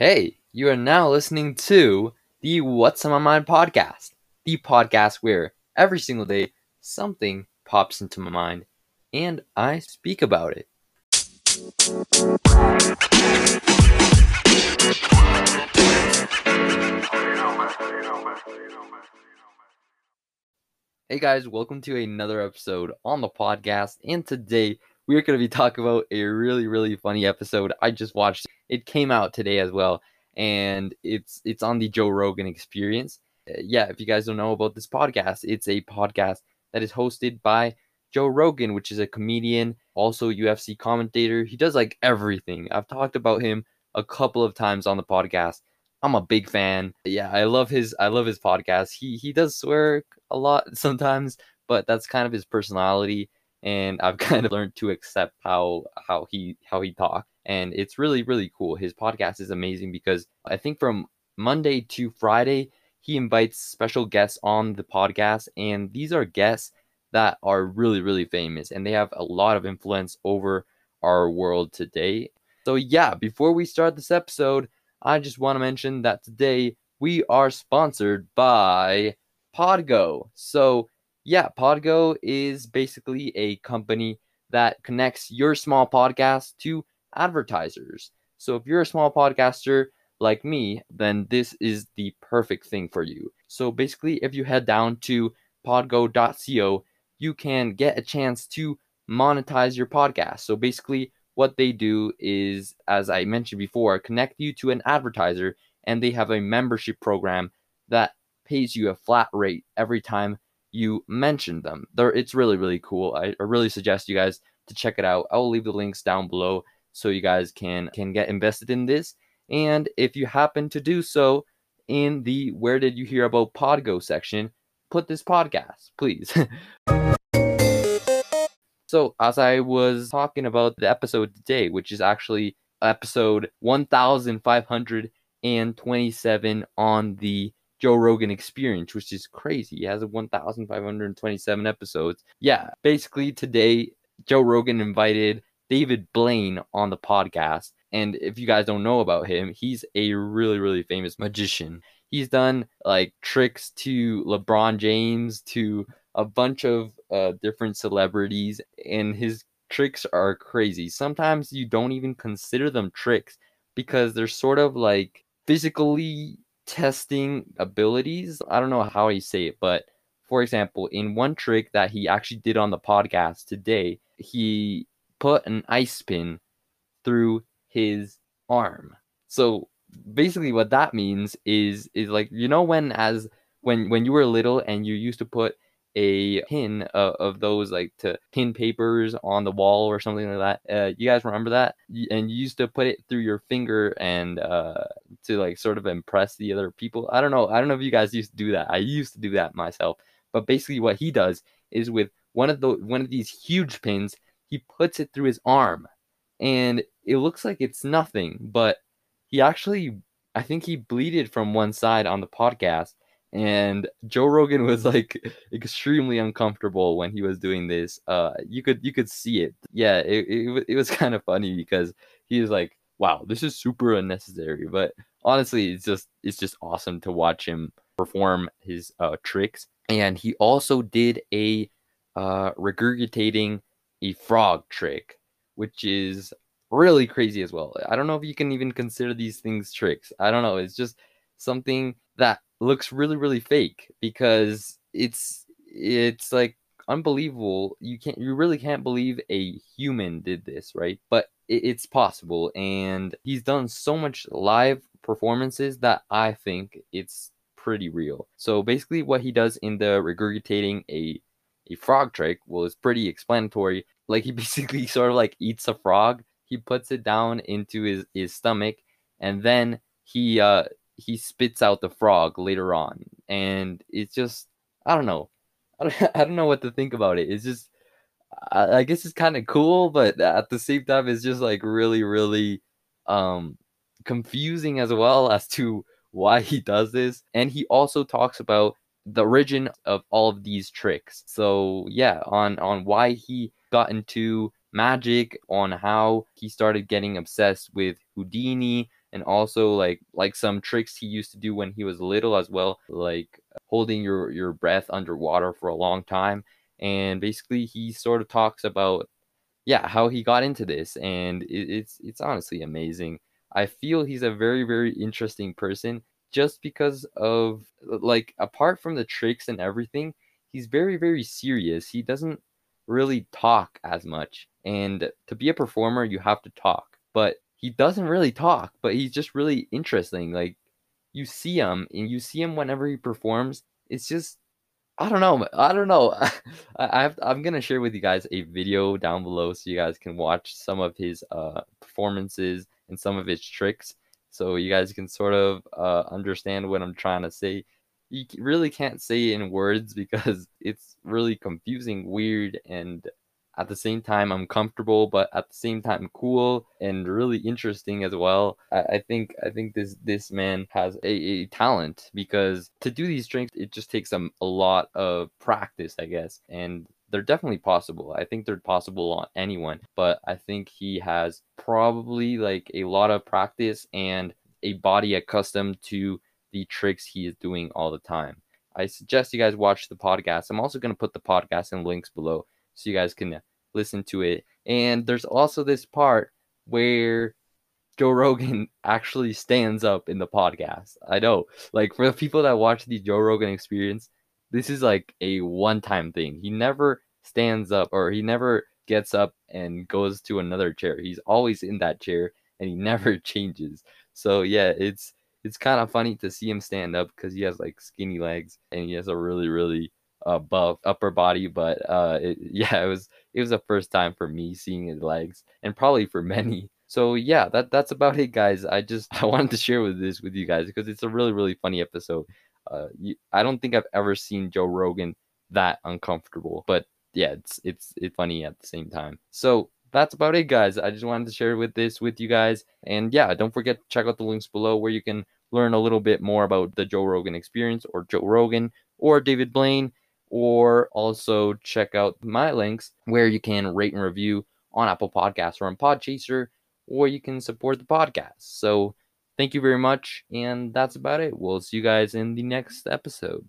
Hey, you are now listening to the What's on My Mind podcast, the podcast where every single day something pops into my mind and I speak about it. Hey guys, welcome to another episode on the podcast. And today we're going to be talking about a really, really funny episode I just watched. It came out today as well, and it's it's on the Joe Rogan Experience. Uh, yeah, if you guys don't know about this podcast, it's a podcast that is hosted by Joe Rogan, which is a comedian, also UFC commentator. He does like everything. I've talked about him a couple of times on the podcast. I'm a big fan. Yeah, I love his I love his podcast. He he does swear a lot sometimes, but that's kind of his personality and I've kind of learned to accept how how he how he talks and it's really really cool. His podcast is amazing because I think from Monday to Friday he invites special guests on the podcast and these are guests that are really really famous and they have a lot of influence over our world today. So yeah, before we start this episode, I just want to mention that today we are sponsored by Podgo. So yeah, Podgo is basically a company that connects your small podcast to advertisers. So if you're a small podcaster like me, then this is the perfect thing for you. So basically, if you head down to podgo.co, you can get a chance to monetize your podcast. So basically, what they do is, as I mentioned before, connect you to an advertiser, and they have a membership program that pays you a flat rate every time you mentioned them. They're, it's really, really cool. I, I really suggest you guys to check it out. I will leave the links down below so you guys can can get invested in this. And if you happen to do so in the where did you hear about Podgo section, put this podcast, please. so, as I was talking about the episode today, which is actually episode 1527 on the Joe Rogan experience, which is crazy. He has 1,527 episodes. Yeah, basically today, Joe Rogan invited David Blaine on the podcast. And if you guys don't know about him, he's a really, really famous magician. He's done like tricks to LeBron James, to a bunch of uh, different celebrities, and his tricks are crazy. Sometimes you don't even consider them tricks because they're sort of like physically testing abilities. I don't know how you say it, but for example, in one trick that he actually did on the podcast today, he put an ice pin through his arm. So basically what that means is is like you know when as when when you were little and you used to put a pin of, of those like to pin papers on the wall or something like that. Uh, you guys remember that? And you used to put it through your finger and uh, to like sort of impress the other people. I don't know. I don't know if you guys used to do that. I used to do that myself. But basically, what he does is with one of the one of these huge pins, he puts it through his arm, and it looks like it's nothing, but he actually, I think he bleeded from one side on the podcast and Joe Rogan was like extremely uncomfortable when he was doing this. Uh, you could you could see it. Yeah, it it, it was kind of funny because he was like, "Wow, this is super unnecessary." But honestly, it's just it's just awesome to watch him perform his uh, tricks. And he also did a uh, regurgitating a frog trick, which is really crazy as well. I don't know if you can even consider these things tricks. I don't know. It's just something that looks really really fake because it's it's like unbelievable. You can't you really can't believe a human did this right? But it, it's possible and he's done so much live performances that i think it's pretty real. So basically what he does in the regurgitating a a frog trick well it's pretty explanatory. Like he basically sort of like eats a frog he puts it down into his his stomach and then he uh he spits out the frog later on, and it's just I don't know, I don't, I don't know what to think about it. It's just I, I guess it's kind of cool, but at the same time, it's just like really really um confusing as well as to why he does this. And he also talks about the origin of all of these tricks. So yeah, on on why he got into magic, on how he started getting obsessed with Houdini, and also like like some tricks he used to do when he was little as well, like holding your your breath underwater for a long time. And basically, he sort of talks about yeah how he got into this, and it, it's it's honestly amazing. I feel he's a very very interesting person just because of like apart from the tricks and everything, he's very very serious. He doesn't really talk as much. And to be a performer, you have to talk. But he doesn't really talk, but he's just really interesting. Like you see him and you see him whenever he performs. It's just I don't know. I don't know. I have, I'm gonna share with you guys a video down below so you guys can watch some of his uh, performances and some of his tricks, so you guys can sort of uh, understand what I'm trying to say you really can't say in words because it's really confusing, weird, and at the same time i'm comfortable but at the same time cool and really interesting as well. I, I think I think this this man has a, a, talent because to do these drinks it just takes a, a lot of practice, I guess, and they're definitely possible. I think they're possible on anyone, but I think he has probably like a lot of practice and a body accustomed to the tricks he is doing all the time. I suggest you guys watch the podcast. I'm also going to put the podcast in links below so you guys can uh, listen to it. And there's also this part where Joe Rogan actually stands up in the podcast. I know, like for the people that watch the Joe Rogan experience, this is like a one time thing. He never stands up or he never gets up and goes to another chair. He's always in that chair and he never changes. So yeah, it's it's kind of funny to see him stand up because he has like skinny legs and he has a really really buff upper body. But uh, it, yeah, it was it was the first time for me seeing his legs, and probably for many. So yeah, that that's about it, guys. I just I wanted to share with this with you guys because it's a really really funny episode. Uh, you, I don't think I've ever seen Joe Rogan that uncomfortable, but yeah, it's it's it's funny at the same time. So that's about it, guys. I just wanted to share with this with you guys. And yeah, don't forget to check out the links below where you can learn a little bit more about the Joe Rogan experience or Joe Rogan or David Blaine, or also check out my links where you can rate and review on Apple Podcasts or on Podchaser, or you can support the podcast. So thank you very much. And that's about it. We'll see you guys in the next episode.